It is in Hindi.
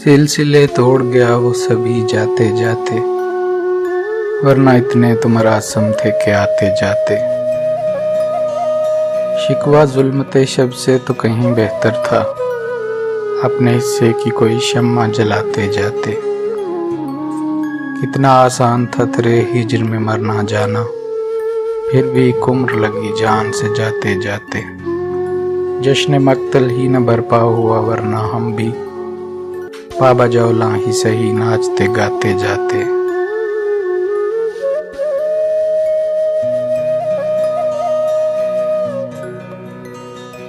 सिलसिले तोड़ गया वो सभी जाते जाते, वरना इतने तुम रासम थे के आते जाते। शिकवा जुल्मते शब से तो कहीं बेहतर था, अपने हिस्से की कोई शम्मा जलाते जाते। कितना आसान था तेरे हिजर में मरना जाना, फिर भी कुम्र लगी जान से जाते जाते। जश्न मक्तल ही न बरपा हुआ, वरना हम भी बाबा जौला ही सही नाचते गाते जाते।